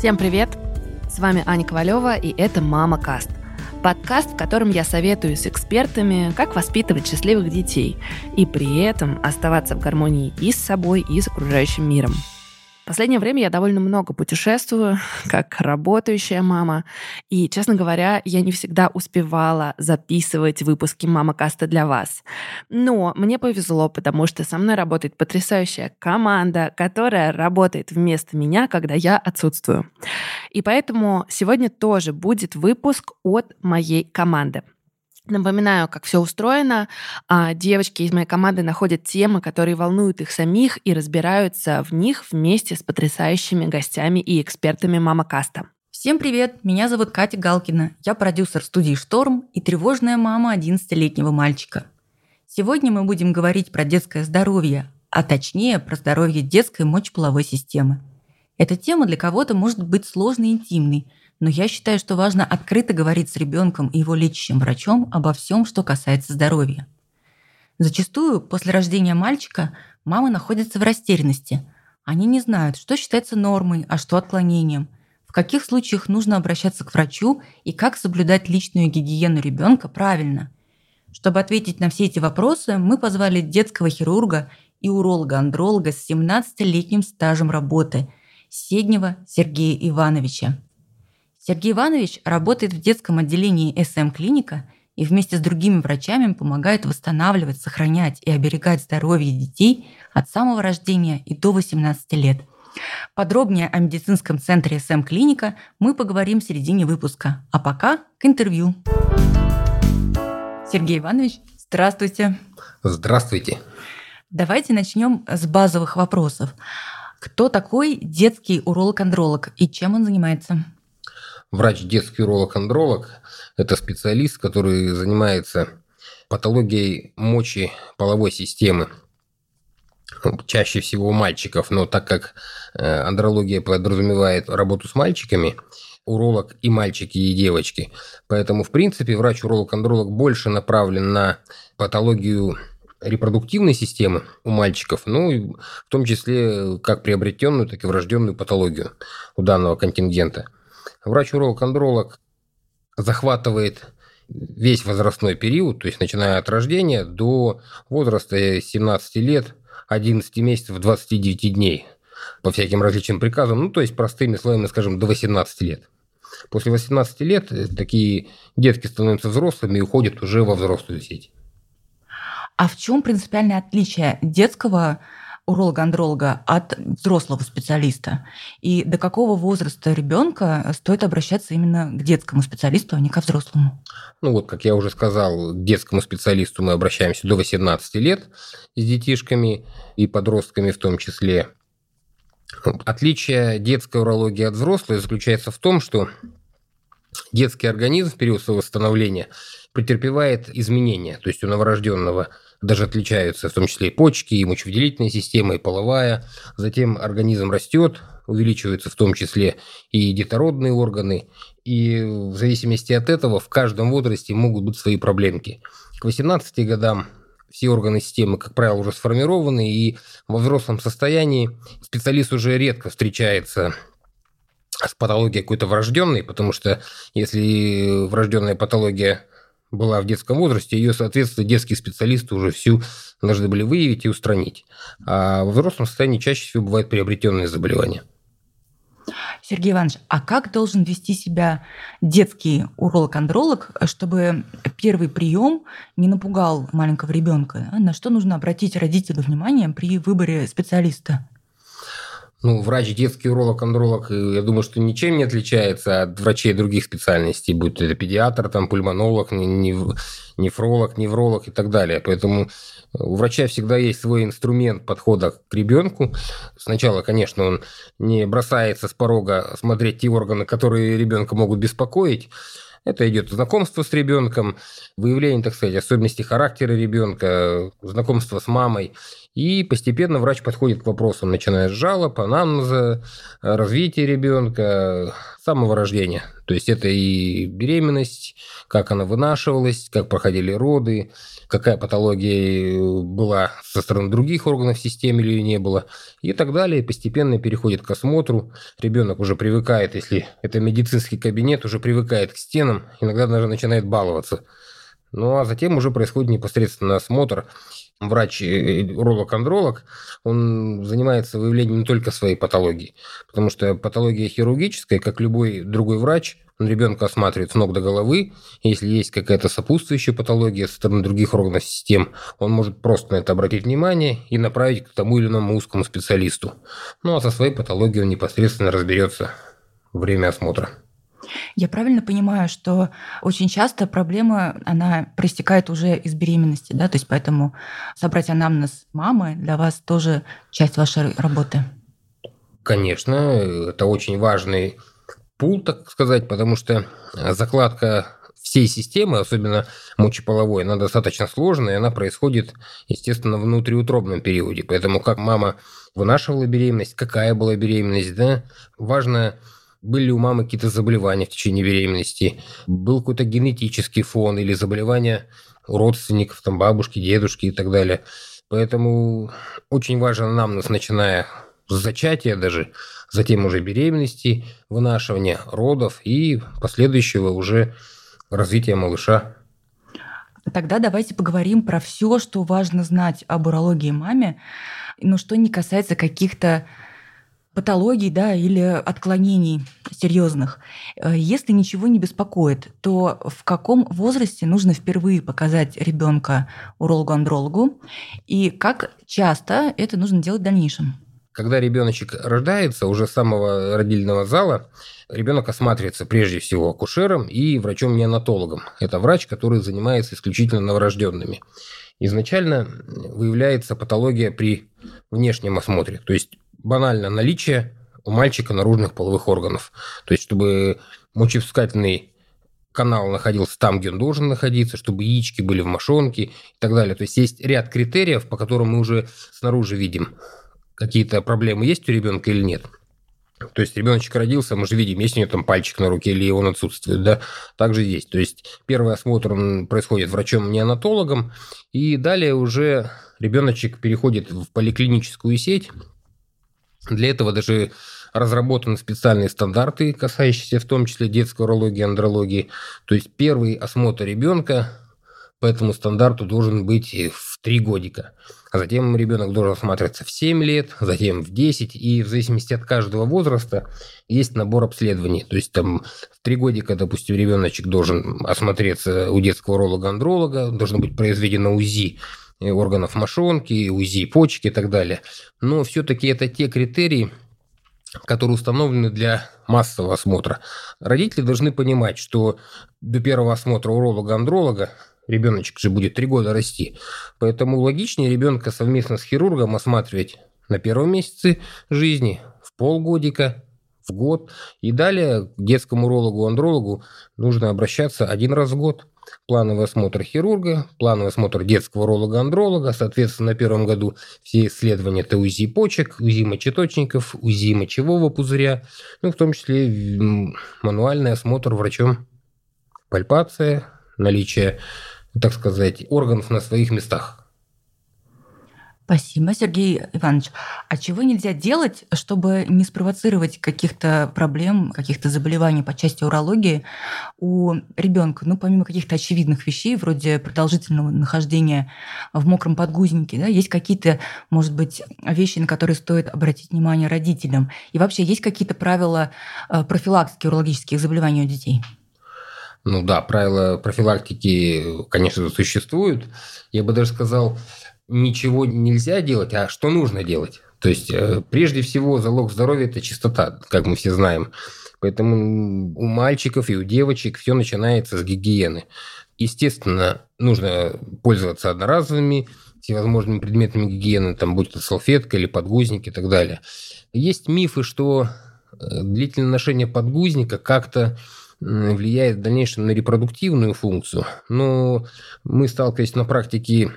Всем привет! С вами Аня Ковалева, и это «Мама Каст». Подкаст, в котором я советую с экспертами, как воспитывать счастливых детей и при этом оставаться в гармонии и с собой, и с окружающим миром – последнее время я довольно много путешествую, как работающая мама. И, честно говоря, я не всегда успевала записывать выпуски «Мама Каста» для вас. Но мне повезло, потому что со мной работает потрясающая команда, которая работает вместо меня, когда я отсутствую. И поэтому сегодня тоже будет выпуск от моей команды. Напоминаю, как все устроено. А, девочки из моей команды находят темы, которые волнуют их самих и разбираются в них вместе с потрясающими гостями и экспертами Мама Каста. Всем привет, меня зовут Катя Галкина. Я продюсер студии «Шторм» и тревожная мама 11-летнего мальчика. Сегодня мы будем говорить про детское здоровье, а точнее про здоровье детской мочеполовой системы. Эта тема для кого-то может быть сложной и интимной – но я считаю, что важно открыто говорить с ребенком и его лечащим врачом обо всем, что касается здоровья. Зачастую после рождения мальчика мамы находятся в растерянности. Они не знают, что считается нормой, а что отклонением, в каких случаях нужно обращаться к врачу и как соблюдать личную гигиену ребенка правильно. Чтобы ответить на все эти вопросы, мы позвали детского хирурга и уролога-андролога с 17-летним стажем работы Седнева Сергея Ивановича. Сергей Иванович работает в детском отделении СМ-клиника и вместе с другими врачами помогает восстанавливать, сохранять и оберегать здоровье детей от самого рождения и до 18 лет. Подробнее о медицинском центре СМ-клиника мы поговорим в середине выпуска. А пока к интервью. Сергей Иванович, здравствуйте. Здравствуйте. Давайте начнем с базовых вопросов. Кто такой детский уролог-андролог и чем он занимается? Врач детский уролог-андролог – это специалист, который занимается патологией мочи половой системы, чаще всего у мальчиков, но так как э, андрология подразумевает работу с мальчиками, уролог и мальчики, и девочки. Поэтому, в принципе, врач-уролог-андролог больше направлен на патологию репродуктивной системы у мальчиков, ну, в том числе как приобретенную, так и врожденную патологию у данного контингента – Врач-уролог-андролог захватывает весь возрастной период, то есть начиная от рождения до возраста 17 лет, 11 месяцев, 29 дней по всяким различным приказам, ну, то есть простыми словами, скажем, до 18 лет. После 18 лет такие детки становятся взрослыми и уходят уже во взрослую сеть. А в чем принципиальное отличие детского уролога-андролога от взрослого специалиста? И до какого возраста ребенка стоит обращаться именно к детскому специалисту, а не ко взрослому? Ну вот, как я уже сказал, к детскому специалисту мы обращаемся до 18 лет с детишками и подростками в том числе. Отличие детской урологии от взрослой заключается в том, что детский организм в период своего восстановления претерпевает изменения. То есть у новорожденного даже отличаются в том числе и почки, и мочевыделительная система, и половая. Затем организм растет, увеличиваются в том числе и детородные органы. И в зависимости от этого в каждом возрасте могут быть свои проблемки. К 18 годам все органы системы, как правило, уже сформированы, и во взрослом состоянии специалист уже редко встречается с патологией какой-то врожденной, потому что если врожденная патология была в детском возрасте, ее, соответственно, детские специалисты уже всю должны были выявить и устранить. А во взрослом состоянии чаще всего бывают приобретенные заболевания. Сергей Иванович, а как должен вести себя детский уролог-андролог, чтобы первый прием не напугал маленького ребенка? На что нужно обратить родителю внимание при выборе специалиста? Ну, врач детский уролог, андролог, я думаю, что ничем не отличается от врачей других специальностей, будь это педиатр, там, пульмонолог, нефролог, невролог и так далее. Поэтому у врача всегда есть свой инструмент подхода к ребенку. Сначала, конечно, он не бросается с порога смотреть те органы, которые ребенка могут беспокоить, это идет знакомство с ребенком, выявление, так сказать, особенностей характера ребенка, знакомство с мамой. И постепенно врач подходит к вопросам, начиная с жалоб, анамнеза, развития ребенка, самого рождения. То есть это и беременность, как она вынашивалась, как проходили роды, какая патология была со стороны других органов системы или не было, и так далее. Постепенно переходит к осмотру. Ребенок уже привыкает, если это медицинский кабинет, уже привыкает к стенам, иногда даже начинает баловаться. Ну а затем уже происходит непосредственно осмотр врач-уролог-андролог, он занимается выявлением не только своей патологии, потому что патология хирургическая, как любой другой врач, он ребенка осматривает с ног до головы. Если есть какая-то сопутствующая патология со стороны других органов систем, он может просто на это обратить внимание и направить к тому или иному узкому специалисту. Ну а со своей патологией он непосредственно разберется время осмотра. Я правильно понимаю, что очень часто проблема, она проистекает уже из беременности, да, то есть поэтому собрать анамнез мамы для вас тоже часть вашей работы? Конечно, это очень важный пул, так сказать, потому что закладка всей системы, особенно мочеполовой, она достаточно сложная, и она происходит, естественно, в внутриутробном периоде. Поэтому как мама вынашивала беременность, какая была беременность, да, важно были у мамы какие-то заболевания в течение беременности, был какой-то генетический фон или заболевания родственников, там бабушки, дедушки и так далее. Поэтому очень важен анамнез, начиная с зачатия даже, затем уже беременности, вынашивания родов и последующего уже развития малыша. Тогда давайте поговорим про все, что важно знать об урологии маме, но что не касается каких-то патологий да, или отклонений серьезных. Э, если ничего не беспокоит, то в каком возрасте нужно впервые показать ребенка урологу-андрологу и как часто это нужно делать в дальнейшем? Когда ребеночек рождается, уже с самого родильного зала, ребенок осматривается прежде всего акушером и врачом-неонатологом. Это врач, который занимается исключительно новорожденными. Изначально выявляется патология при внешнем осмотре, то есть банально наличие у мальчика наружных половых органов. То есть, чтобы мочевспускательный канал находился там, где он должен находиться, чтобы яички были в мошонке и так далее. То есть есть ряд критериев, по которым мы уже снаружи видим, какие-то проблемы есть у ребенка или нет. То есть ребеночек родился, мы же видим, есть у него там пальчик на руке или он отсутствует, да, также здесь. То есть первый осмотр он происходит врачом-неонатологом, и далее уже ребеночек переходит в поликлиническую сеть, для этого даже разработаны специальные стандарты, касающиеся в том числе детской урологии, андрологии. То есть первый осмотр ребенка по этому стандарту должен быть в 3 годика. А затем ребенок должен осматриваться в 7 лет, затем в 10. И в зависимости от каждого возраста есть набор обследований. То есть там в 3 годика, допустим, ребеночек должен осмотреться у детского уролога-андролога, должно быть произведено УЗИ органов мошонки, УЗИ почки и так далее. Но все-таки это те критерии, которые установлены для массового осмотра. Родители должны понимать, что до первого осмотра уролога-андролога ребеночек же будет три года расти. Поэтому логичнее ребенка совместно с хирургом осматривать на первом месяце жизни, в полгодика, в год. И далее к детскому урологу-андрологу нужно обращаться один раз в год плановый осмотр хирурга, плановый осмотр детского уролога-андролога, соответственно, на первом году все исследования – это УЗИ почек, УЗИ мочеточников, УЗИ мочевого пузыря, ну, в том числе мануальный осмотр врачом, пальпация, наличие, так сказать, органов на своих местах. Спасибо, Сергей Иванович. А чего нельзя делать, чтобы не спровоцировать каких-то проблем, каких-то заболеваний по части урологии у ребенка? Ну, помимо каких-то очевидных вещей, вроде продолжительного нахождения в мокром подгузнике, да, есть какие-то, может быть, вещи, на которые стоит обратить внимание родителям? И вообще, есть какие-то правила э, профилактики урологических заболеваний у детей? Ну да, правила профилактики, конечно, существуют. Я бы даже сказал, ничего нельзя делать, а что нужно делать. То есть, э, прежде всего, залог здоровья – это чистота, как мы все знаем. Поэтому у мальчиков и у девочек все начинается с гигиены. Естественно, нужно пользоваться одноразовыми всевозможными предметами гигиены, там, будь то салфетка или подгузник и так далее. Есть мифы, что э, длительное ношение подгузника как-то влияет в дальнейшем на репродуктивную функцию, но мы сталкивались на практике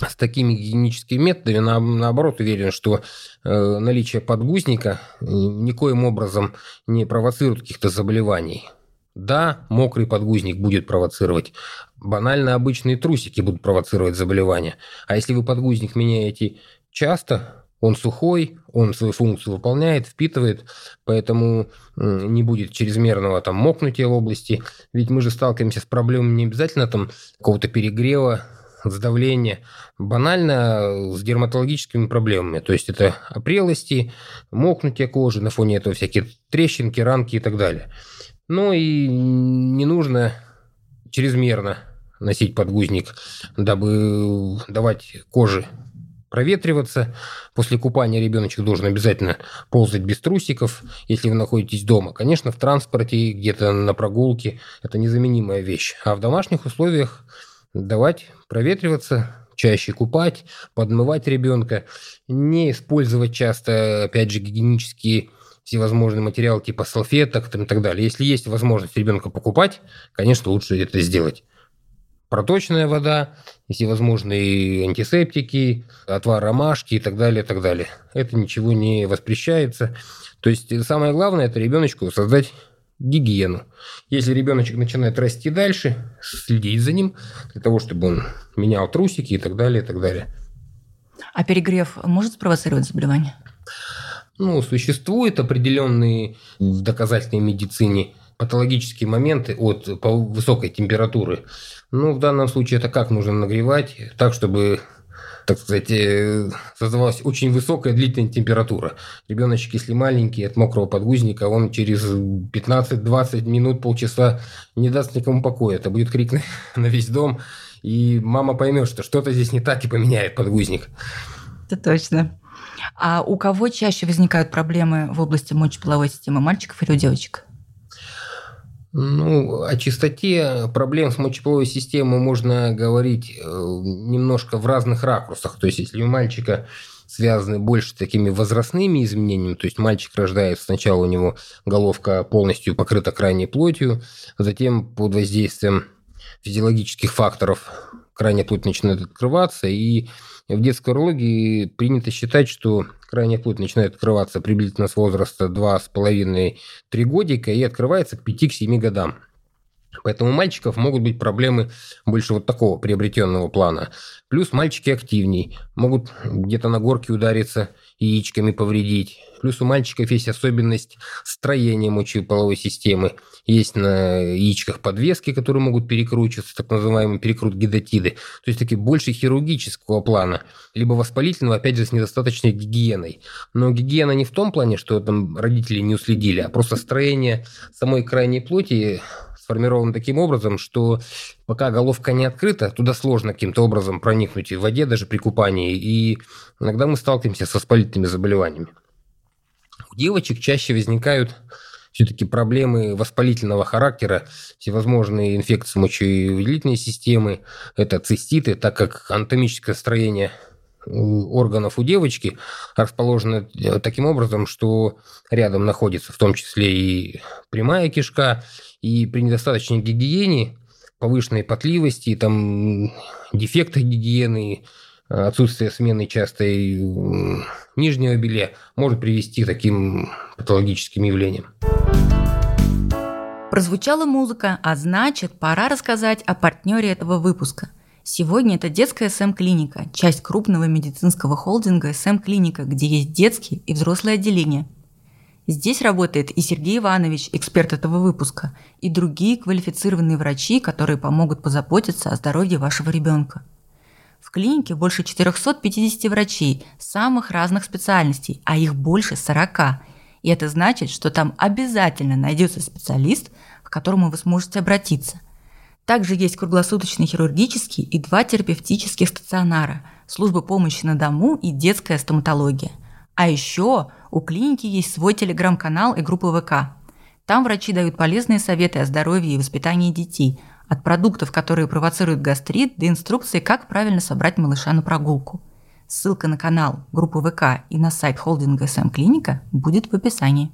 с такими гигиеническими методами, на, наоборот, уверен, что э, наличие подгузника никоим образом не провоцирует каких-то заболеваний. Да, мокрый подгузник будет провоцировать. Банально обычные трусики будут провоцировать заболевания. А если вы подгузник меняете часто, он сухой, он свою функцию выполняет, впитывает, поэтому не будет чрезмерного там мокнутия в области. Ведь мы же сталкиваемся с проблемами не обязательно там какого-то перегрева, сдавления, банально с дерматологическими проблемами. То есть это опрелости, мокнутие кожи, на фоне этого всякие трещинки, ранки и так далее. Ну и не нужно чрезмерно носить подгузник, дабы давать коже проветриваться. После купания ребеночек должен обязательно ползать без трусиков, если вы находитесь дома. Конечно, в транспорте, где-то на прогулке это незаменимая вещь. А в домашних условиях давать проветриваться, чаще купать, подмывать ребенка, не использовать часто, опять же, гигиенические всевозможные материалы типа салфеток и так далее. Если есть возможность ребенка покупать, конечно, лучше это сделать. Проточная вода, всевозможные антисептики, отвар ромашки и так далее, и так далее. Это ничего не воспрещается. То есть самое главное – это ребеночку создать гигиену. Если ребеночек начинает расти дальше, следить за ним, для того, чтобы он менял трусики и так далее, и так далее. А перегрев может спровоцировать заболевание? Ну, существуют определенные в доказательной медицине патологические моменты от высокой температуры. Ну, в данном случае это как нужно нагревать, так, чтобы так сказать, э, создавалась очень высокая длительная температура. Ребеночек, если маленький, от мокрого подгузника, он через 15-20 минут, полчаса не даст никому покоя. Это будет крик на весь дом, и мама поймет, что что-то здесь не так и поменяет подгузник. Это точно. А у кого чаще возникают проблемы в области мочеполовой системы, мальчиков или у девочек? Ну, о чистоте проблем с мочеполовой системой можно говорить э, немножко в разных ракурсах. То есть, если у мальчика связаны больше такими возрастными изменениями, то есть мальчик рождается, сначала у него головка полностью покрыта крайней плотью, затем под воздействием физиологических факторов крайняя плоть начинает открываться, и в детской урологии принято считать, что крайняя плоть начинает открываться приблизительно с возраста 2,5-3 годика и открывается к 5-7 годам. Поэтому у мальчиков могут быть проблемы больше вот такого приобретенного плана. Плюс мальчики активней, могут где-то на горке удариться, яичками повредить. Плюс у мальчиков есть особенность строения мочеполовой системы. Есть на яичках подвески, которые могут перекручиваться, так называемые перекрут гидатиды. То есть такие больше хирургического плана, либо воспалительного, опять же, с недостаточной гигиеной. Но гигиена не в том плане, что там родители не уследили, а просто строение самой крайней плоти сформирован таким образом, что пока головка не открыта, туда сложно каким-то образом проникнуть и в воде даже при купании, и иногда мы сталкиваемся с воспалительными заболеваниями. У девочек чаще возникают все-таки проблемы воспалительного характера, всевозможные инфекции мочевыделительной системы, это циститы, так как анатомическое строение органов у девочки расположено э, таким образом, что рядом находится в том числе и прямая кишка, и при недостаточной гигиене, повышенной потливости, там, дефектах гигиены, отсутствие смены частой нижнего белья может привести к таким патологическим явлениям. Прозвучала музыка, а значит, пора рассказать о партнере этого выпуска. Сегодня это детская СМ-клиника, часть крупного медицинского холдинга СМ-клиника, где есть детские и взрослые отделения – Здесь работает и Сергей Иванович, эксперт этого выпуска, и другие квалифицированные врачи, которые помогут позаботиться о здоровье вашего ребенка. В клинике больше 450 врачей самых разных специальностей, а их больше 40. И это значит, что там обязательно найдется специалист, к которому вы сможете обратиться. Также есть круглосуточный хирургический и два терапевтических стационара, служба помощи на дому и детская стоматология. А еще у клиники есть свой телеграм-канал и группа ВК. Там врачи дают полезные советы о здоровье и воспитании детей, от продуктов, которые провоцируют гастрит, до инструкции, как правильно собрать малыша на прогулку. Ссылка на канал, группу ВК и на сайт холдинга СМ Клиника будет в описании.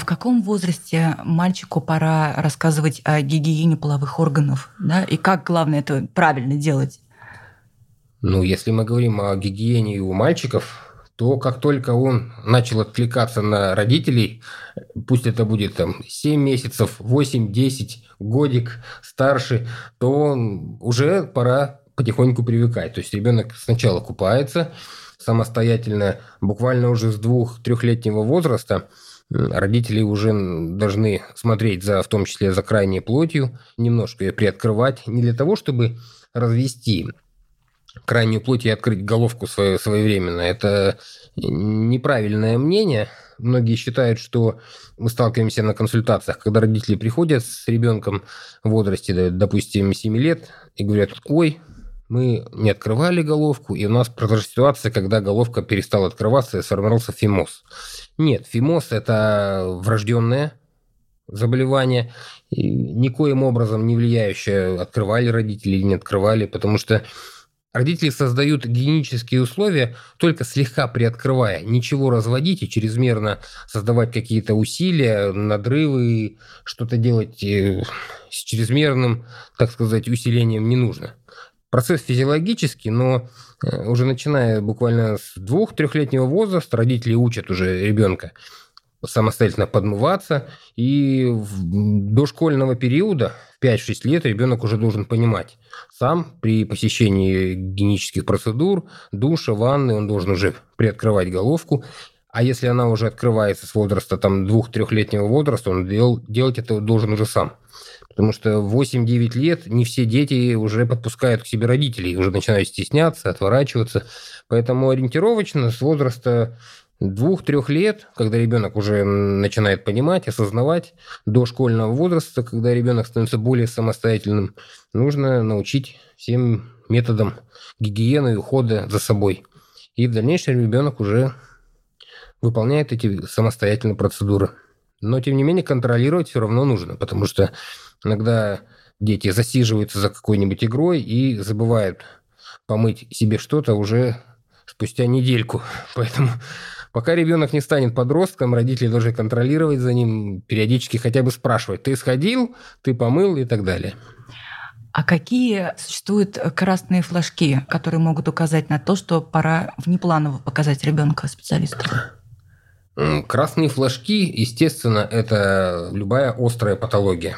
В каком возрасте мальчику пора рассказывать о гигиене половых органов? Да? И как главное это правильно делать? Ну, если мы говорим о гигиене у мальчиков, то как только он начал откликаться на родителей, пусть это будет там 7 месяцев, 8, 10, годик старше, то уже пора потихоньку привыкать. То есть ребенок сначала купается самостоятельно, буквально уже с двух-трехлетнего возраста родители уже должны смотреть за, в том числе за крайней плотью, немножко ее приоткрывать, не для того, чтобы развести крайнюю плоть и открыть головку свое, своевременно. Это неправильное мнение. Многие считают, что мы сталкиваемся на консультациях, когда родители приходят с ребенком в возрасте, допустим, 7 лет, и говорят, ой, мы не открывали головку, и у нас произошла ситуация, когда головка перестала открываться и сформировался фимоз. Нет, фимоз – это врожденное заболевание, никоим образом не влияющее, открывали родители или не открывали, потому что Родители создают гигиенические условия, только слегка приоткрывая, ничего разводить и чрезмерно создавать какие-то усилия, надрывы, что-то делать э, с чрезмерным, так сказать, усилением не нужно. Процесс физиологический, но э, уже начиная буквально с двух-трехлетнего возраста родители учат уже ребенка самостоятельно подмываться. И до школьного периода, в 5-6 лет, ребенок уже должен понимать сам при посещении гигиенических процедур, душа, ванны, он должен уже приоткрывать головку. А если она уже открывается с возраста там двух-трехлетнего возраста, он дел, делать это должен уже сам. Потому что в 8-9 лет не все дети уже подпускают к себе родителей, уже начинают стесняться, отворачиваться. Поэтому ориентировочно с возраста двух-трех лет, когда ребенок уже начинает понимать, осознавать, до школьного возраста, когда ребенок становится более самостоятельным, нужно научить всем методам гигиены и ухода за собой. И в дальнейшем ребенок уже выполняет эти самостоятельные процедуры. Но, тем не менее, контролировать все равно нужно, потому что иногда дети засиживаются за какой-нибудь игрой и забывают помыть себе что-то уже спустя недельку. Поэтому Пока ребенок не станет подростком, родители должны контролировать за ним, периодически хотя бы спрашивать, ты сходил, ты помыл и так далее. А какие существуют красные флажки, которые могут указать на то, что пора внепланово показать ребенка специалисту? Красные флажки, естественно, это любая острая патология.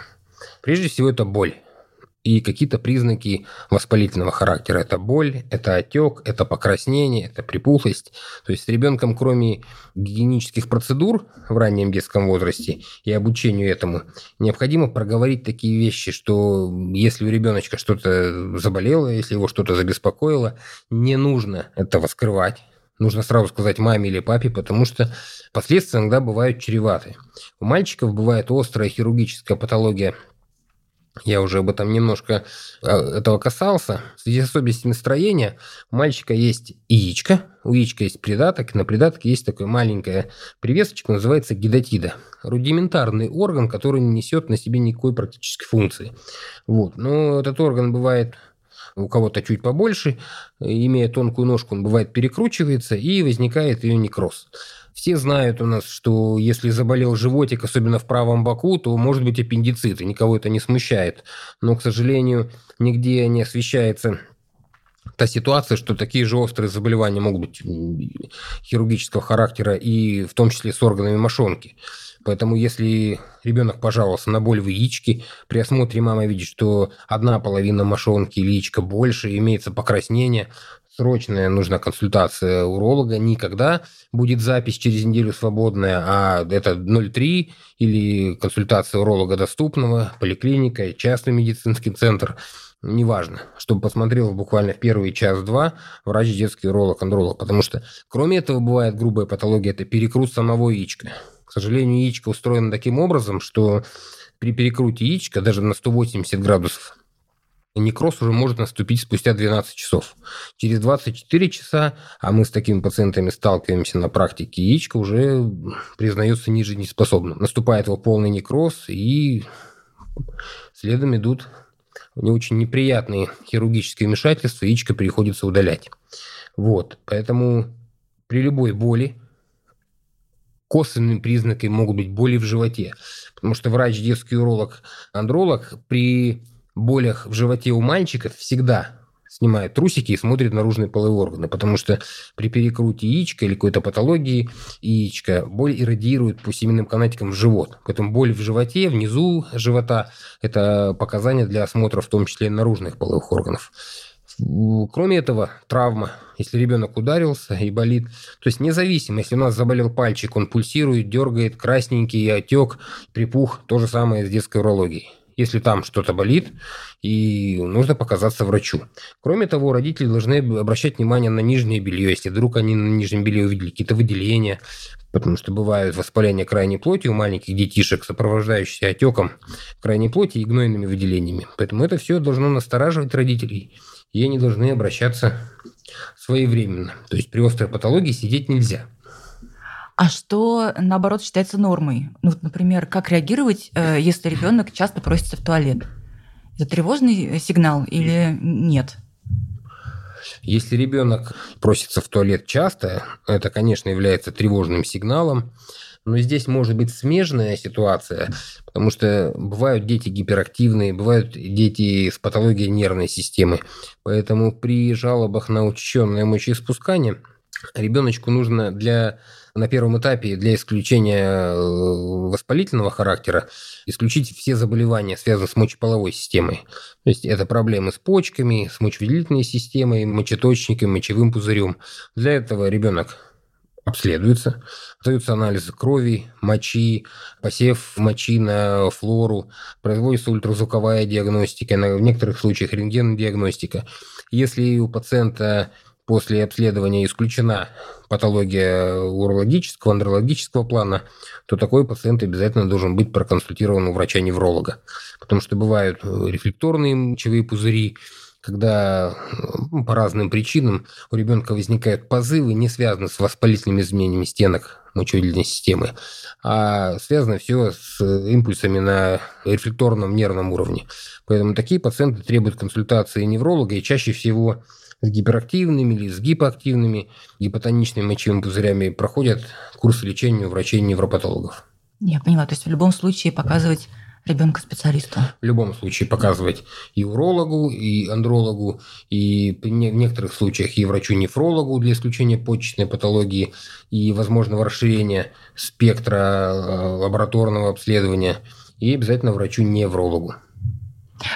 Прежде всего, это боль и какие-то признаки воспалительного характера. Это боль, это отек, это покраснение, это припухлость. То есть с ребенком, кроме гигиенических процедур в раннем детском возрасте и обучению этому, необходимо проговорить такие вещи, что если у ребеночка что-то заболело, если его что-то забеспокоило, не нужно этого скрывать. Нужно сразу сказать маме или папе, потому что последствия иногда бывают чреваты. У мальчиков бывает острая хирургическая патология я уже об этом немножко э, этого касался. В связи с особенностями строения у мальчика есть яичко, у яичка есть придаток, на придатке есть такая маленькая привесочка, называется гидатида. Рудиментарный орган, который не несет на себе никакой практической функции. Вот. Но этот орган бывает у кого-то чуть побольше, имея тонкую ножку, он бывает перекручивается и возникает ее некроз. Все знают у нас, что если заболел животик, особенно в правом боку, то может быть аппендицит, и никого это не смущает. Но, к сожалению, нигде не освещается та ситуация, что такие же острые заболевания могут быть хирургического характера и в том числе с органами мошонки. Поэтому если ребенок пожаловался на боль в яичке, при осмотре мама видит, что одна половина мошонки или яичка больше, имеется покраснение, срочная нужна консультация уролога, никогда будет запись через неделю свободная, а это 0,3 или консультация уролога доступного, поликлиника, частный медицинский центр, неважно, чтобы посмотрел буквально в первый час-два врач детский уролог-андролог, потому что кроме этого бывает грубая патология, это перекрут самого яичка. К сожалению, яичко устроено таким образом, что при перекруте яичка даже на 180 градусов некроз уже может наступить спустя 12 часов. Через 24 часа, а мы с такими пациентами сталкиваемся на практике, яичко уже признается ниже неспособным. Наступает его полный некроз, и следом идут не очень неприятные хирургические вмешательства, яичко приходится удалять. Вот, поэтому при любой боли, косвенными признаками могут быть боли в животе, потому что врач, детский уролог, андролог при болях в животе у мальчиков всегда снимает трусики и смотрит наружные половые органы, потому что при перекруте яичка или какой-то патологии яичка боль иррадиирует по семенным канатикам в живот. Поэтому боль в животе, внизу живота – это показания для осмотра в том числе наружных половых органов. Кроме этого, травма, если ребенок ударился и болит, то есть независимо, если у нас заболел пальчик, он пульсирует, дергает, красненький, отек, припух, то же самое с детской урологией если там что-то болит, и нужно показаться врачу. Кроме того, родители должны обращать внимание на нижнее белье, если вдруг они на нижнем белье увидели какие-то выделения, потому что бывают воспаления крайней плоти у маленьких детишек, сопровождающиеся отеком крайней плоти и гнойными выделениями. Поэтому это все должно настораживать родителей, и они должны обращаться своевременно. То есть при острой патологии сидеть нельзя. А что, наоборот, считается нормой? Ну, например, как реагировать, э, если ребенок часто просится в туалет? Это тревожный сигнал или нет? Если ребенок просится в туалет часто, это, конечно, является тревожным сигналом. Но здесь может быть смежная ситуация, потому что бывают дети гиперактивные, бывают дети с патологией нервной системы. Поэтому при жалобах на учащенное мочеиспускание ребеночку нужно для на первом этапе для исключения э, воспалительного характера исключить все заболевания, связанные с мочеполовой системой. То есть это проблемы с почками, с мочевыделительной системой, мочеточником, мочевым пузырем. Для этого ребенок обследуется, даются анализы крови, мочи, посев мочи на флору, производится ультразвуковая диагностика, в некоторых случаях рентген-диагностика. Если у пациента после обследования исключена патология урологического, андрологического плана, то такой пациент обязательно должен быть проконсультирован у врача-невролога. Потому что бывают рефлекторные мочевые пузыри, когда ну, по разным причинам у ребенка возникают позывы, не связанные с воспалительными изменениями стенок мочевидельной системы, а связано все с импульсами на рефлекторном нервном уровне. Поэтому такие пациенты требуют консультации невролога, и чаще всего с гиперактивными или с гипоактивными гипотоничными мочевыми пузырями проходят курсы лечения врачей-невропатологов. Я поняла, то есть в любом случае показывать ребенка специалисту. В любом случае показывать и урологу, и андрологу, и в некоторых случаях и врачу-нефрологу для исключения почечной патологии и возможного расширения спектра э, лабораторного обследования, и обязательно врачу-неврологу.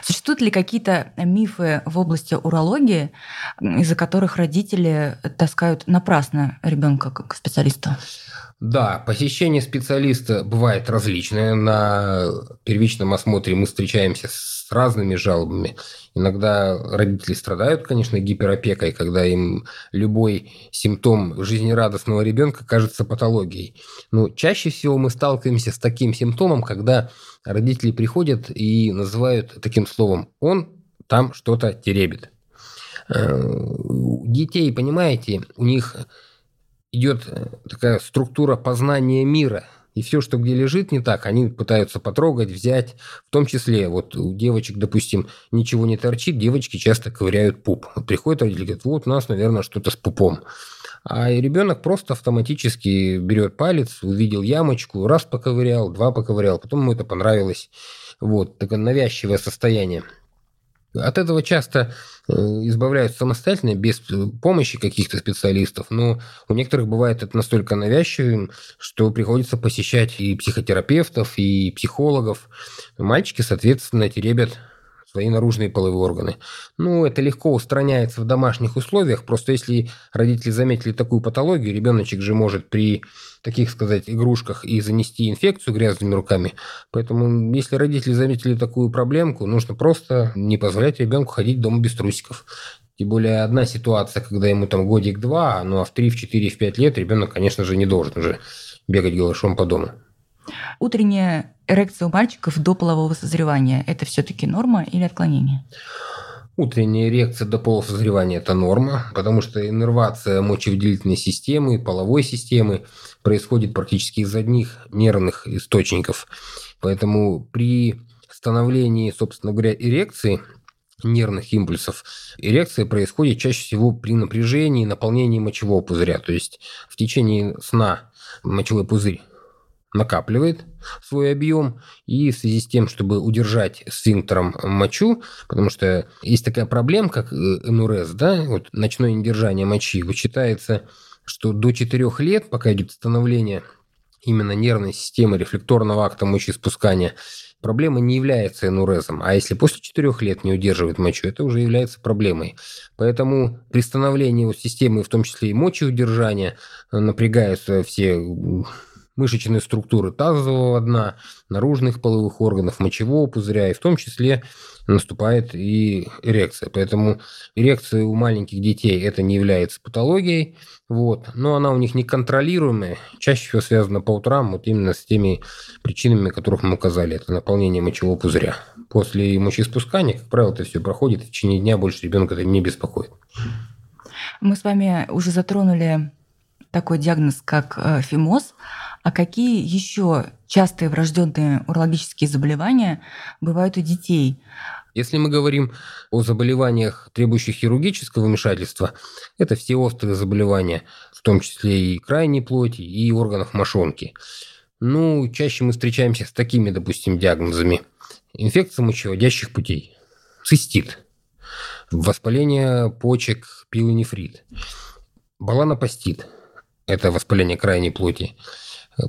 Существуют ли какие-то мифы в области урологии, из-за которых родители таскают напрасно ребенка к специалисту? Да, посещение специалиста бывает различное. На первичном осмотре мы встречаемся с разными жалобами. Иногда родители страдают, конечно, гиперопекой, когда им любой симптом жизнерадостного ребенка кажется патологией. Но чаще всего мы сталкиваемся с таким симптомом, когда родители приходят и называют таким словом «он там что-то теребит». Э, детей, понимаете, у них идет э, такая структура познания мира. И все, что где лежит не так, они пытаются потрогать, взять. В том числе, вот у девочек, допустим, ничего не торчит, девочки часто ковыряют пуп. Вот приходит родитель говорит, вот у нас, наверное, что-то с пупом. А ребенок просто автоматически берет палец, увидел ямочку, раз поковырял, два поковырял, потом ему это понравилось. Вот, такое навязчивое состояние. От этого часто э, избавляются самостоятельно, без э, помощи каких-то специалистов, но у некоторых бывает это настолько навязчивым, что приходится посещать и психотерапевтов, и психологов. Мальчики, соответственно, теребят свои наружные половые органы. Ну, это легко устраняется в домашних условиях, просто если родители заметили такую патологию, ребеночек же может при таких сказать игрушках и занести инфекцию грязными руками. Поэтому, если родители заметили такую проблемку, нужно просто не позволять ребенку ходить дома без трусиков. Тем более одна ситуация, когда ему там годик-два, ну а в 3, в 4, в 5 лет ребенок, конечно же, не должен уже бегать голышом по дому. Утренняя эрекция у мальчиков до полового созревания – это все-таки норма или отклонение? Утренняя эрекция до полового созревания – это норма, потому что иннервация мочевыделительной системы, половой системы происходит практически из одних нервных источников. Поэтому при становлении, собственно говоря, эрекции нервных импульсов. Эрекция происходит чаще всего при напряжении и наполнении мочевого пузыря. То есть в течение сна мочевой пузырь накапливает свой объем, и в связи с тем, чтобы удержать сфинктером мочу, потому что есть такая проблема, как э, НУРС, да, вот ночное недержание мочи, вычитается, что до 4 лет, пока идет становление именно нервной системы рефлекторного акта мочеиспускания, проблема не является энурезом. А если после 4 лет не удерживает мочу, это уже является проблемой. Поэтому при становлении системы, в том числе и мочеудержания, напрягаются все мышечные структуры тазового дна, наружных половых органов, мочевого пузыря, и в том числе наступает и эрекция. Поэтому эрекция у маленьких детей это не является патологией, вот, но она у них неконтролируемая, чаще всего связана по утрам вот именно с теми причинами, которых мы указали. Это наполнение мочевого пузыря. После мочеиспускания, как правило, это все проходит, в течение дня больше ребенка это не беспокоит. Мы с вами уже затронули такой диагноз, как э, фимоз. А какие еще частые врожденные урологические заболевания бывают у детей? Если мы говорим о заболеваниях, требующих хирургического вмешательства, это все острые заболевания, в том числе и крайней плоти, и органов мошонки. Ну, чаще мы встречаемся с такими, допустим, диагнозами. Инфекция мочеводящих путей, цистит, воспаление почек, пилонефрит, баланопастит – это воспаление крайней плоти,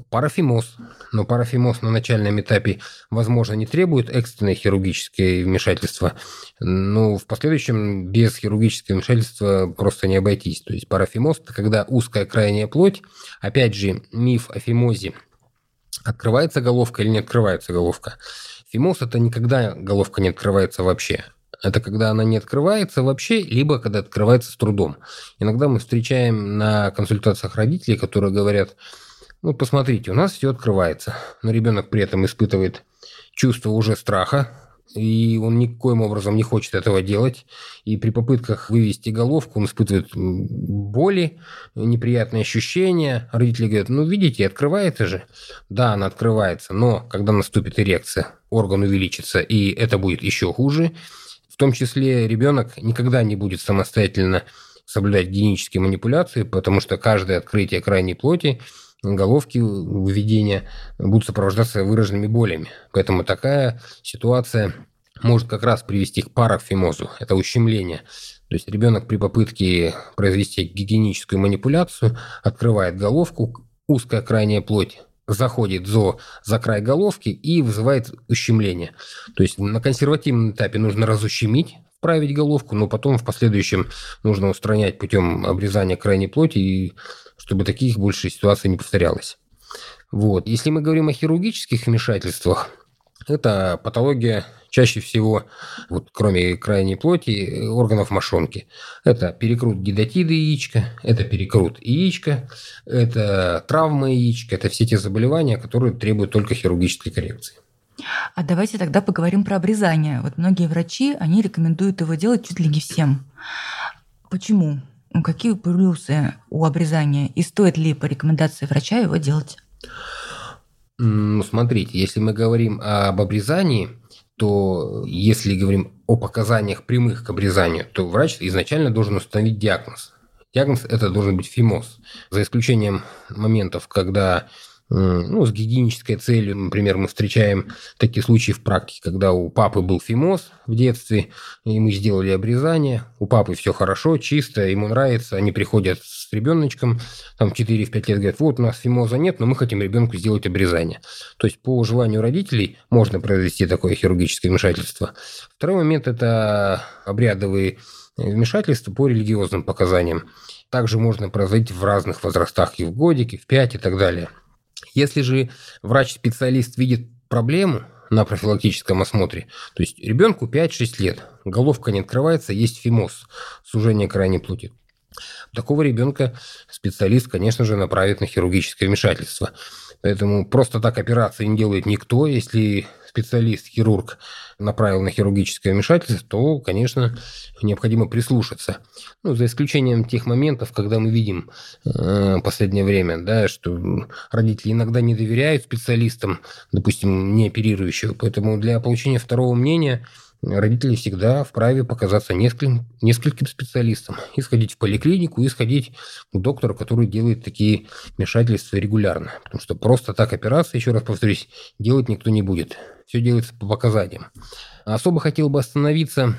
Парафимоз. Но парафимоз на начальном этапе, возможно, не требует экстренное хирургическое вмешательство, но в последующем без хирургического вмешательства просто не обойтись. То есть парафимоз – это когда узкая крайняя плоть, опять же, миф о фимозе. Открывается головка или не открывается головка? Фимоз – это никогда головка не открывается вообще. Это когда она не открывается вообще, либо когда открывается с трудом. Иногда мы встречаем на консультациях родителей, которые говорят – ну, посмотрите, у нас все открывается, но ребенок при этом испытывает чувство уже страха, и он никоим образом не хочет этого делать. И при попытках вывести головку он испытывает боли, неприятные ощущения. Родители говорят, ну, видите, открывается же. Да, она открывается, но когда наступит эрекция, орган увеличится, и это будет еще хуже. В том числе ребенок никогда не будет самостоятельно соблюдать гигиенические манипуляции, потому что каждое открытие крайней плоти – головки выведения будут сопровождаться выраженными болями. Поэтому такая ситуация может как раз привести к парафимозу, это ущемление. То есть ребенок при попытке произвести гигиеническую манипуляцию открывает головку, узкая крайняя плоть заходит за, за край головки и вызывает ущемление. То есть на консервативном этапе нужно разущемить, вправить головку, но потом в последующем нужно устранять путем обрезания крайней плоти и чтобы таких больше ситуаций не повторялось. Вот. Если мы говорим о хирургических вмешательствах, это патология чаще всего, вот, кроме крайней плоти, органов мошонки. Это перекрут гидатида яичка, это перекрут яичка, это травма яичка, это все те заболевания, которые требуют только хирургической коррекции. А давайте тогда поговорим про обрезание. Вот многие врачи, они рекомендуют его делать чуть ли не всем. Почему? Ну, какие плюсы у обрезания и стоит ли по рекомендации врача его делать? Ну, смотрите, если мы говорим об обрезании, то если говорим о показаниях прямых к обрезанию, то врач изначально должен установить диагноз. Диагноз это должен быть фимоз. За исключением моментов, когда ну, с гигиенической целью, например, мы встречаем такие случаи в практике, когда у папы был фимоз в детстве, и мы сделали обрезание, у папы все хорошо, чисто, ему нравится, они приходят с ребеночком, там 4-5 лет, говорят, вот у нас фимоза нет, но мы хотим ребенку сделать обрезание. То есть по желанию родителей можно произвести такое хирургическое вмешательство. Второй момент – это обрядовые вмешательства по религиозным показаниям. Также можно производить в разных возрастах, и в годике, в 5 и так далее – если же врач-специалист видит проблему на профилактическом осмотре, то есть ребенку 5-6 лет, головка не открывается, есть фимоз, сужение крайней плоти, такого ребенка специалист, конечно же, направит на хирургическое вмешательство. Поэтому просто так операции не делает никто. Если специалист, хирург направил на хирургическое вмешательство, то, конечно, необходимо прислушаться. Ну, за исключением тех моментов, когда мы видим э, последнее время, да, что родители иногда не доверяют специалистам, допустим, не оперирующего. Поэтому для получения второго мнения родители всегда вправе показаться нескольким, нескольким специалистам. И сходить в поликлинику, и сходить к доктору, который делает такие вмешательства регулярно. Потому что просто так операции, еще раз повторюсь, делать никто не будет. Все делается по показаниям. Особо хотел бы остановиться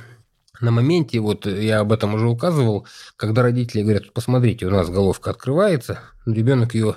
на моменте, вот я об этом уже указывал, когда родители говорят, посмотрите, у нас головка открывается, ребенок ее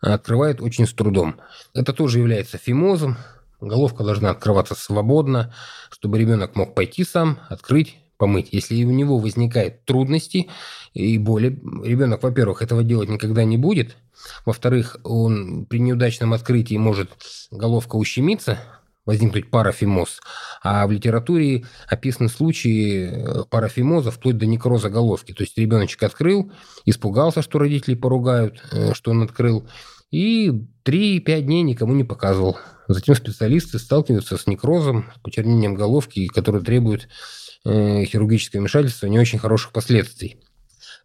открывает очень с трудом. Это тоже является фимозом, головка должна открываться свободно, чтобы ребенок мог пойти сам, открыть, помыть. Если у него возникают трудности и боли, ребенок, во-первых, этого делать никогда не будет, во-вторых, он при неудачном открытии может головка ущемиться, возникнуть парафимоз. А в литературе описаны случаи э, парафимоза вплоть до некроза головки. То есть ребеночек открыл, испугался, что родители поругают, э, что он открыл, и 3-5 дней никому не показывал. Затем специалисты сталкиваются с некрозом, почернением головки, который требует э, хирургического вмешательства не очень хороших последствий.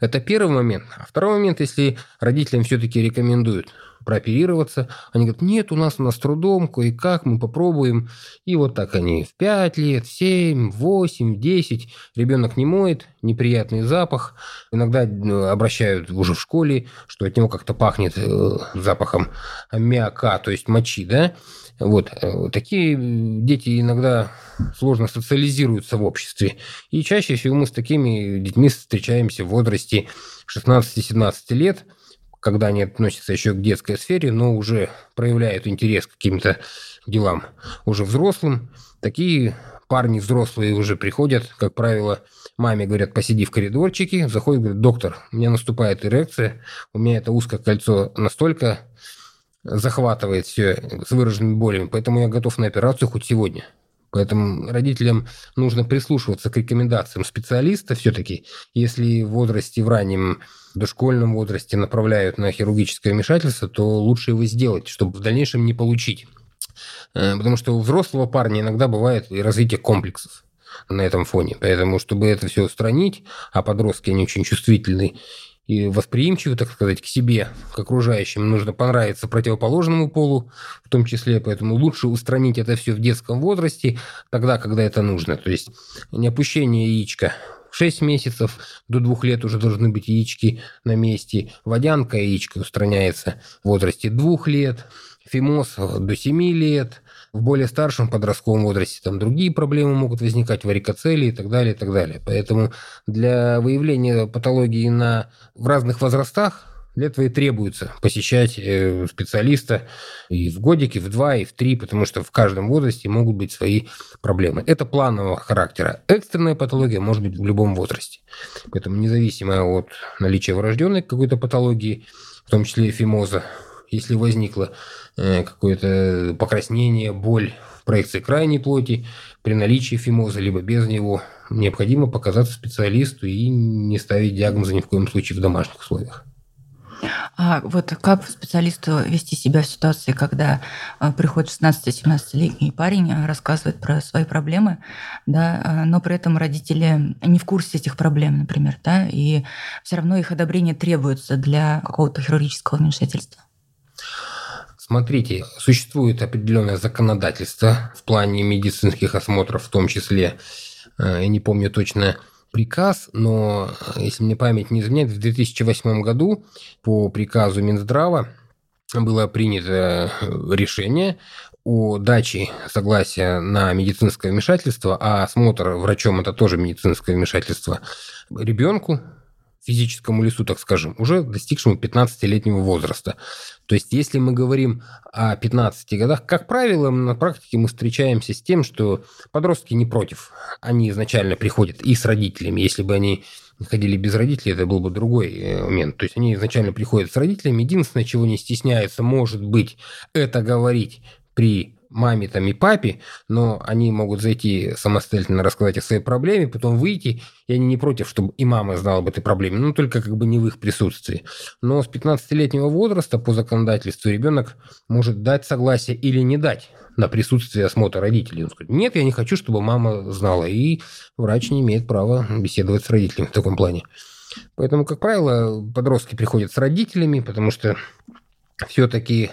Это первый момент. А второй момент, если родителям все-таки рекомендуют прооперироваться. Они говорят, нет, у нас у нас трудом, кое-как, мы попробуем. И вот так они в 5 лет, в 7, 8, 10. Ребенок не моет, неприятный запах. Иногда э, обращают уже в школе, что от него как-то пахнет э, запахом аммиака, то есть мочи, да? Вот. Э, такие дети иногда сложно социализируются в обществе. И чаще всего мы с такими детьми встречаемся в возрасте 16-17 лет – когда они относятся еще к детской сфере, но уже проявляют интерес к каким-то делам уже взрослым. Такие парни взрослые уже приходят, как правило, маме говорят, посиди в коридорчике, заходит, говорит, доктор, у меня наступает эрекция, у меня это узкое кольцо настолько захватывает все с выраженными болями, поэтому я готов на операцию хоть сегодня. Поэтому родителям нужно прислушиваться к рекомендациям специалиста все-таки. Если в возрасте, в раннем дошкольном возрасте направляют на хирургическое вмешательство, то лучше его сделать, чтобы в дальнейшем не получить. Э, потому что у взрослого парня иногда бывает и развитие комплексов на этом фоне. Поэтому, чтобы это все устранить, а подростки, они очень чувствительны и восприимчивы, так сказать, к себе, к окружающим. Нужно понравиться противоположному полу в том числе, поэтому лучше устранить это все в детском возрасте, тогда, когда это нужно. То есть не опущение яичка 6 месяцев, до 2 лет уже должны быть яички на месте. Водянка яичко устраняется в возрасте 2 лет, фимоз до 7 лет, в более старшем подростковом возрасте там другие проблемы могут возникать, варикоцели и так далее, и так далее. Поэтому для выявления патологии на, в разных возрастах для этого и требуется посещать э, специалиста и в годике, в два, и в три, потому что в каждом возрасте могут быть свои проблемы. Это планового характера. Экстренная патология может быть в любом возрасте. Поэтому независимо от наличия врожденной какой-то патологии, в том числе фимоза, если возникло э, какое-то покраснение, боль в проекции крайней плоти, при наличии фимоза, либо без него, необходимо показаться специалисту и не ставить диагноза ни в коем случае в домашних условиях. А вот как специалисту вести себя в ситуации, когда э, приходит 16-17-летний парень, э, рассказывает про свои проблемы, да, но при этом родители не в курсе этих проблем, например, да, и все равно их одобрение требуется для какого-то хирургического вмешательства? Смотрите, существует определенное законодательство в плане медицинских осмотров в том числе. Э, я не помню точно приказ, но, если мне память не изменяет, в 2008 году по приказу Минздрава было принято решение о даче согласия на медицинское вмешательство, а осмотр врачом – это тоже медицинское вмешательство, ребенку, физическому лесу, так скажем, уже достигшему 15-летнего возраста. То есть, если мы говорим о 15 годах, как правило, на практике мы встречаемся с тем, что подростки не против. Они изначально приходят и с родителями. Если бы они ходили без родителей, это был бы другой э, момент. То есть, они изначально приходят с родителями. Единственное, чего не стесняются, может быть, это говорить при маме там и папе, но они могут зайти самостоятельно рассказать о своей проблеме, потом выйти, и они не против, чтобы и мама знала об этой проблеме, но только как бы не в их присутствии. Но с 15-летнего возраста по законодательству ребенок может дать согласие или не дать на присутствие осмотра родителей. Он скажет, нет, я не хочу, чтобы мама знала, и врач не имеет права беседовать с родителями в таком плане. Поэтому, как правило, подростки приходят с родителями, потому что все-таки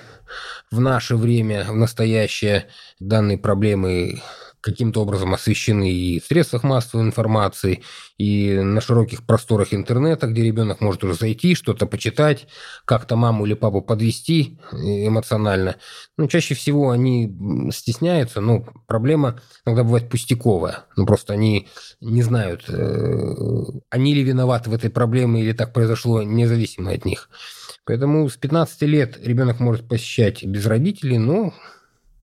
в наше время, в настоящее, данные проблемы каким-то образом освещены и в средствах массовой информации, и на широких просторах интернета, где ребенок может уже зайти, что-то почитать, как-то маму или папу подвести эмоционально. Ну, чаще всего они стесняются, но проблема иногда бывает пустяковая. Ну, просто они не знают, э, они ли виноваты в этой проблеме или так произошло, независимо от них. Поэтому с 15 лет ребенок может посещать без родителей, но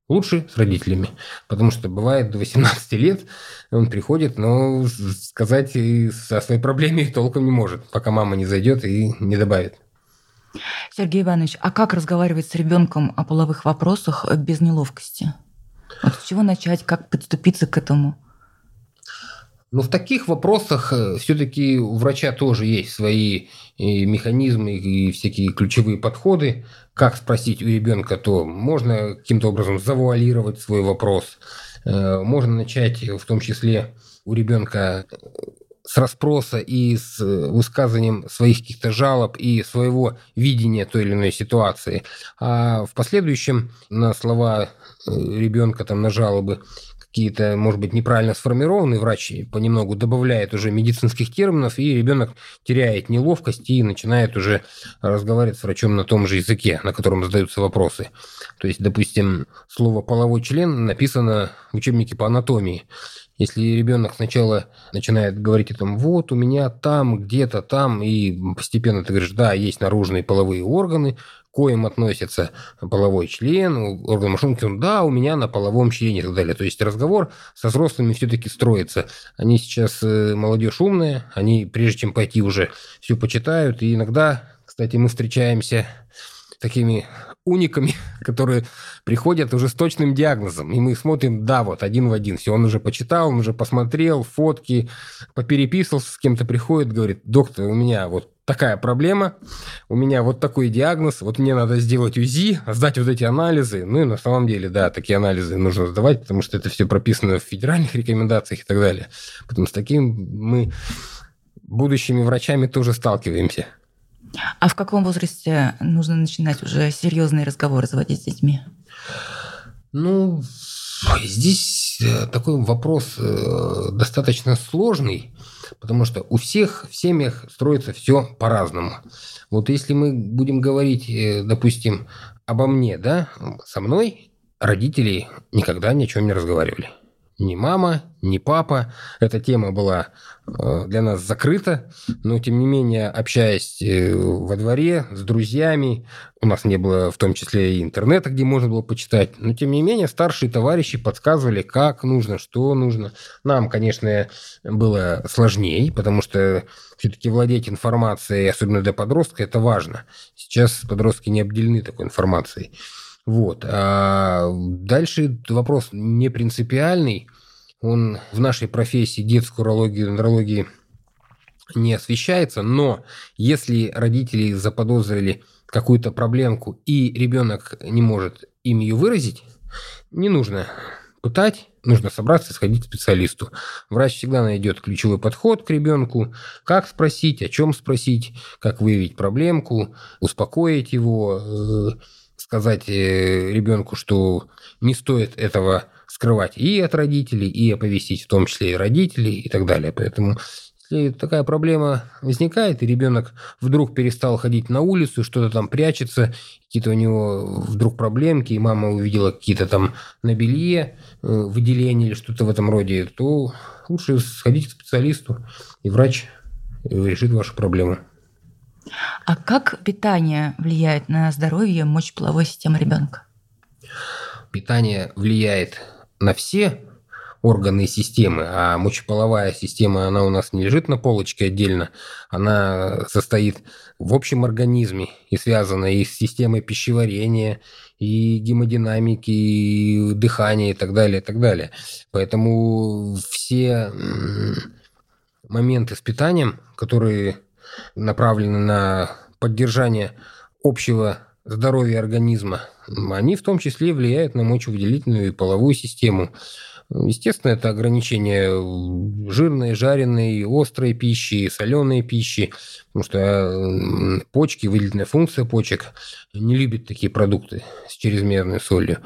лучше с родителями. Потому что бывает до 18 лет он приходит, но сказать о своей проблеме толком не может, пока мама не зайдет и не добавит. Сергей Иванович, а как разговаривать с ребенком о половых вопросах без неловкости? Вот с чего начать, как подступиться к этому? Но в таких вопросах э, все-таки у врача тоже есть свои механизмы и всякие ключевые подходы. Как спросить у ребенка, то можно каким-то образом завуалировать свой вопрос. Э, можно начать в том числе у ребенка с расспроса и с высказыванием своих каких-то жалоб и своего видения той или иной ситуации. А в последующем на слова э, ребенка, там, на жалобы какие-то, может быть, неправильно сформированные, врач понемногу добавляет уже медицинских терминов, и ребенок теряет неловкость и начинает уже разговаривать с врачом на том же языке, на котором задаются вопросы. То есть, допустим, слово «половой член» написано в учебнике по анатомии. Если ребенок сначала начинает говорить о том, вот у меня там, где-то там, и постепенно ты говоришь, да, есть наружные половые органы, коим относится половой член, орган мошонки, да, у меня на половом члене и так далее. То есть разговор со взрослыми все-таки строится. Они сейчас э, молодежь умная, они прежде чем пойти уже все почитают, и иногда, кстати, мы встречаемся такими униками, которые приходят уже с точным диагнозом. И мы смотрим, да, вот один в один. Все, он уже почитал, он уже посмотрел, фотки, попереписывался с кем-то, приходит, говорит, доктор, у меня вот такая проблема, у меня вот такой диагноз, вот мне надо сделать УЗИ, сдать вот эти анализы. Ну и на самом деле, да, такие анализы нужно сдавать, потому что это все прописано в федеральных рекомендациях и так далее. Потому с таким мы будущими врачами тоже сталкиваемся. А в каком возрасте нужно начинать уже серьезные разговоры заводить с детьми? Ну, здесь э, такой вопрос э, достаточно сложный. Потому что у всех в семьях строится все по-разному. Вот если мы будем говорить, э, допустим, обо мне, да, со мной родители никогда ни о чем не разговаривали ни мама, ни папа. Эта тема была э, для нас закрыта, но тем не менее, общаясь э, во дворе с друзьями, у нас не было в том числе и интернета, где можно было почитать, но тем не менее старшие товарищи подсказывали, как нужно, что нужно. Нам, конечно, было сложнее, потому что все-таки владеть информацией, особенно для подростка, это важно. Сейчас подростки не обделены такой информацией. Вот. А дальше вопрос не принципиальный. Он в нашей профессии детскую урологии, нейрологии не освещается, но если родители заподозрили какую-то проблемку и ребенок не может им ее выразить, не нужно пытать, нужно собраться и сходить к специалисту. Врач всегда найдет ключевой подход к ребенку, как спросить, о чем спросить, как выявить проблемку, успокоить его, э, сказать э, ребенку, что не стоит этого скрывать и от родителей, и оповестить в том числе и родителей и так далее. Поэтому если такая проблема возникает, и ребенок вдруг перестал ходить на улицу, что-то там прячется, какие-то у него вдруг проблемки, и мама увидела какие-то там на белье э, выделения или что-то в этом роде, то лучше сходить к специалисту, и врач решит вашу проблему. А как питание влияет на здоровье мочеполовой системы ребенка? Питание влияет на все органы и системы, а мочеполовая система, она у нас не лежит на полочке отдельно, она состоит в общем организме и связана и с системой пищеварения, и гемодинамики, и дыхания, и так далее, и так далее. Поэтому все моменты с питанием, которые направлены на поддержание общего здоровья организма, они в том числе влияют на мочевыделительную и половую систему. Естественно, это ограничение жирной, жареной, острой пищи, соленой пищи, потому что почки, выделительная функция почек не любит такие продукты с чрезмерной солью.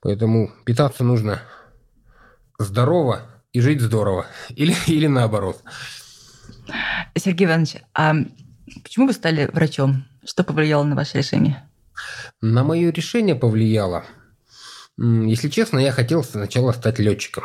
Поэтому питаться нужно здорово и жить здорово. Или, или наоборот. Сергей Иванович, а почему вы стали врачом? Что повлияло на ваше решение? На мое решение повлияло. Если честно, я хотел сначала стать летчиком.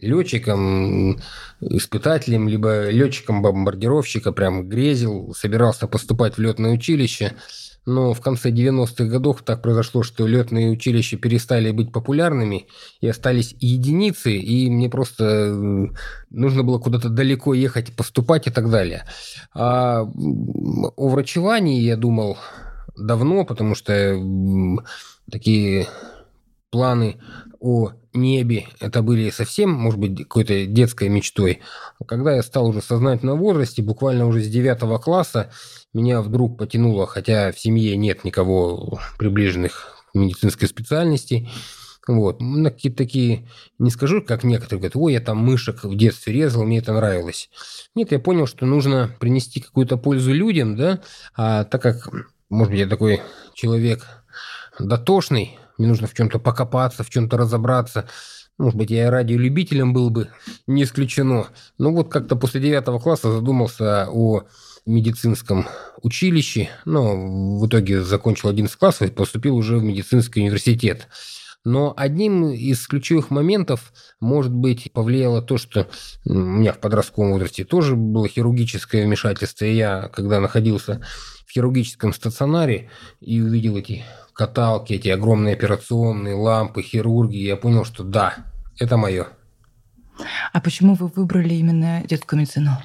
Летчиком, испытателем, либо летчиком бомбардировщика, прям грезил, собирался поступать в летное училище – но в конце 90-х годов так произошло, что летные училища перестали быть популярными и остались единицы, и мне просто нужно было куда-то далеко ехать, поступать и так далее. А о врачевании я думал давно, потому что такие планы о небе, это были совсем, может быть, какой-то детской мечтой. Когда я стал уже в сознательном возрасте, буквально уже с 9 класса, меня вдруг потянуло, хотя в семье нет никого приближенных к медицинской специальности, вот. На какие-то такие, не скажу, как некоторые говорят, ой, я там мышек в детстве резал, мне это нравилось. Нет, я понял, что нужно принести какую-то пользу людям, да, а так как, может быть, я такой человек дотошный, мне нужно в чем-то покопаться, в чем-то разобраться, может быть, я и радиолюбителем был бы, не исключено. Но вот как-то после девятого класса задумался о медицинском училище, но в итоге закончил 11 класс и поступил уже в медицинский университет. Но одним из ключевых моментов, может быть, повлияло то, что у меня в подростковом возрасте тоже было хирургическое вмешательство. И я, когда находился в хирургическом стационаре и увидел эти каталки, эти огромные операционные лампы, хирурги, я понял, что да, это мое. А почему вы выбрали именно детскую медицину?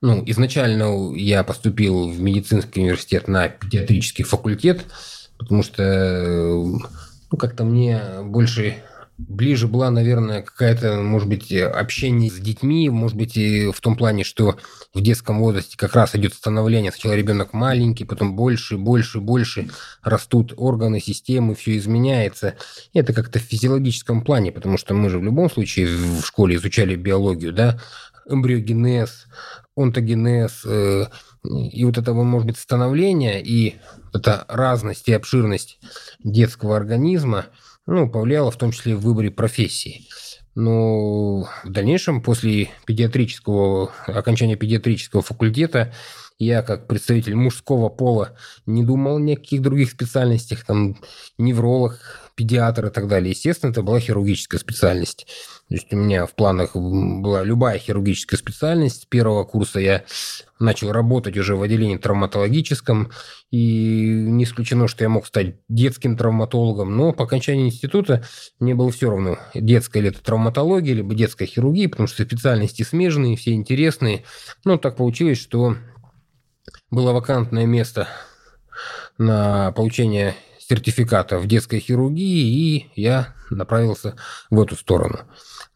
Ну, изначально я поступил в медицинский университет на педиатрический факультет, потому что ну, как-то мне больше ближе была, наверное, какая-то, может быть, общение с детьми, может быть, и в том плане, что в детском возрасте как раз идет становление. Сначала ребенок маленький, потом больше, больше, больше растут органы, системы, все изменяется. И это как-то в физиологическом плане, потому что мы же в любом случае в школе изучали биологию, да, эмбриогенез, онтогенез, э, и вот это, может быть, становление и эта разность и обширность детского организма, ну, повлияло в том числе в выборе профессии. Но в дальнейшем, после педиатрического, окончания педиатрического факультета, я, как представитель мужского пола, не думал ни о каких других специальностях, там, невролог, педиатр и так далее. Естественно, это была хирургическая специальность. То есть у меня в планах была любая хирургическая специальность. С первого курса я начал работать уже в отделении травматологическом, и не исключено, что я мог стать детским травматологом, но по окончании института мне было все равно, детская ли это травматология, либо детская хирургия, потому что специальности смежные, все интересные. Но так получилось, что было вакантное место на получение сертификата в детской хирургии, и я направился в эту сторону.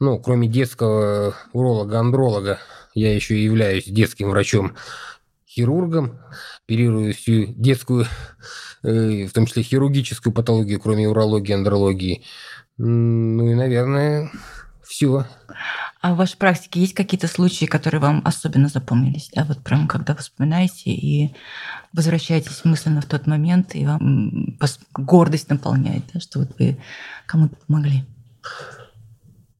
Ну, кроме детского уролога-андролога, я еще и являюсь детским врачом-хирургом, оперирую всю детскую, э, в том числе хирургическую патологию, кроме урологии, андрологии. Ну и, наверное, все. А в вашей практике есть какие-то случаи, которые вам особенно запомнились? Да, вот прям когда вы вспоминаете и возвращаетесь мысленно в тот момент, и вам гордость наполняет, да, что вот вы кому-то помогли.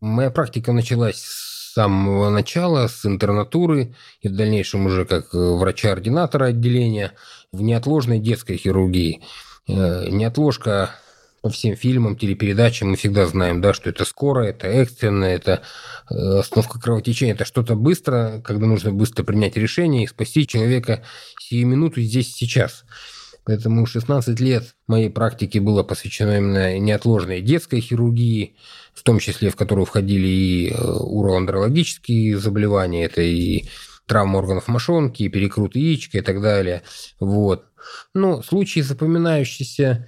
Моя практика началась с самого начала, с интернатуры, и в дальнейшем уже как врача-ординатора отделения в неотложной детской хирургии. Э, неотложка по всем фильмам, телепередачам мы всегда знаем, да, что это скоро, это экстренно, это э, остановка кровотечения, это что-то быстро, когда нужно быстро принять решение и спасти человека сию минуту здесь сейчас. Поэтому 16 лет моей практики было посвящено именно неотложной детской хирургии, в том числе в которую входили и э, уроандрологические заболевания, это и травма органов мошонки, и перекрут яичка и так далее. Вот. Но случаи запоминающиеся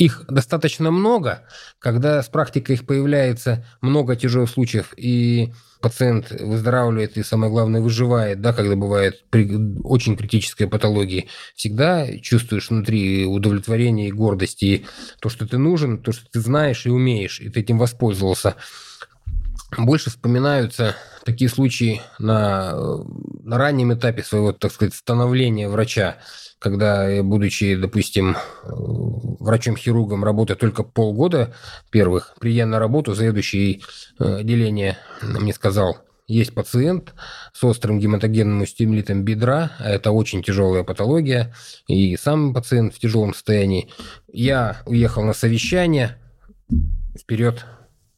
их достаточно много, когда с практикой их появляется много тяжелых случаев, и пациент выздоравливает и, самое главное, выживает, да, когда бывает очень критическая патология, всегда чувствуешь внутри удовлетворение и гордость, и то, что ты нужен, то, что ты знаешь и умеешь, и ты этим воспользовался. Больше вспоминаются такие случаи на на раннем этапе своего, так сказать, становления врача, когда, будучи, допустим, врачом-хирургом, работая только полгода первых, придя на работу, заведующий э, отделение мне сказал, есть пациент с острым гематогенным стимулитом бедра, это очень тяжелая патология, и сам пациент в тяжелом состоянии. Я уехал на совещание, вперед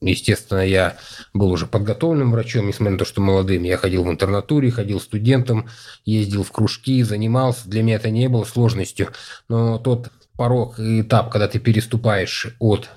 Естественно, я был уже подготовленным врачом, несмотря на то, что молодым. Я ходил в интернатуре, ходил студентом, ездил в кружки, занимался. Для меня это не было сложностью. Но тот порог и этап, когда ты переступаешь от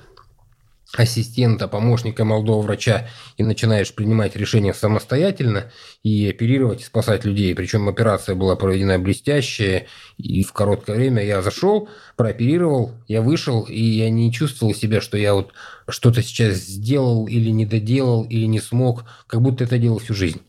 ассистента, помощника молодого врача и начинаешь принимать решения самостоятельно и оперировать, и спасать людей. Причем операция была проведена блестящая, и в короткое время я зашел, прооперировал, я вышел, и я не чувствовал себя, что я вот что-то сейчас сделал или не доделал, или не смог, как будто это делал всю жизнь.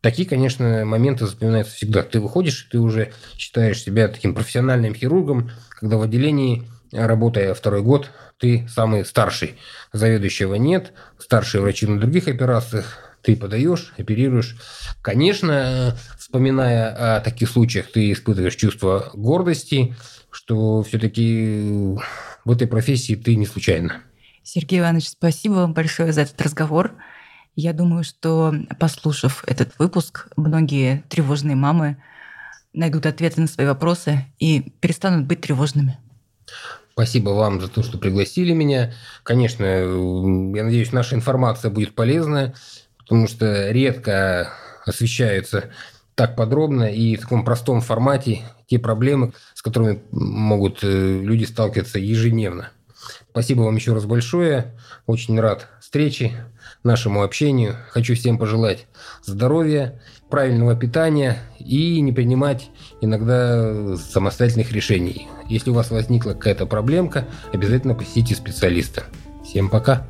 Такие, конечно, моменты запоминаются всегда. Ты выходишь, ты уже считаешь себя таким профессиональным хирургом, когда в отделении, работая второй год, ты самый старший. Заведующего нет, старшие врачи на других операциях, ты подаешь, оперируешь. Конечно, вспоминая о таких случаях, ты испытываешь чувство гордости, что все-таки в этой профессии ты не случайно. Сергей Иванович, спасибо вам большое за этот разговор. Я думаю, что послушав этот выпуск, многие тревожные мамы найдут ответы на свои вопросы и перестанут быть тревожными. Спасибо вам за то, что пригласили меня. Конечно, я надеюсь, наша информация будет полезная, потому что редко освещаются так подробно и в таком простом формате те проблемы, с которыми могут э, люди сталкиваться ежедневно. Спасибо вам еще раз большое. Очень рад встрече, нашему общению. Хочу всем пожелать здоровья, правильного питания и не принимать иногда самостоятельных решений. Если у вас возникла какая-то проблемка, обязательно посетите специалиста. Всем пока!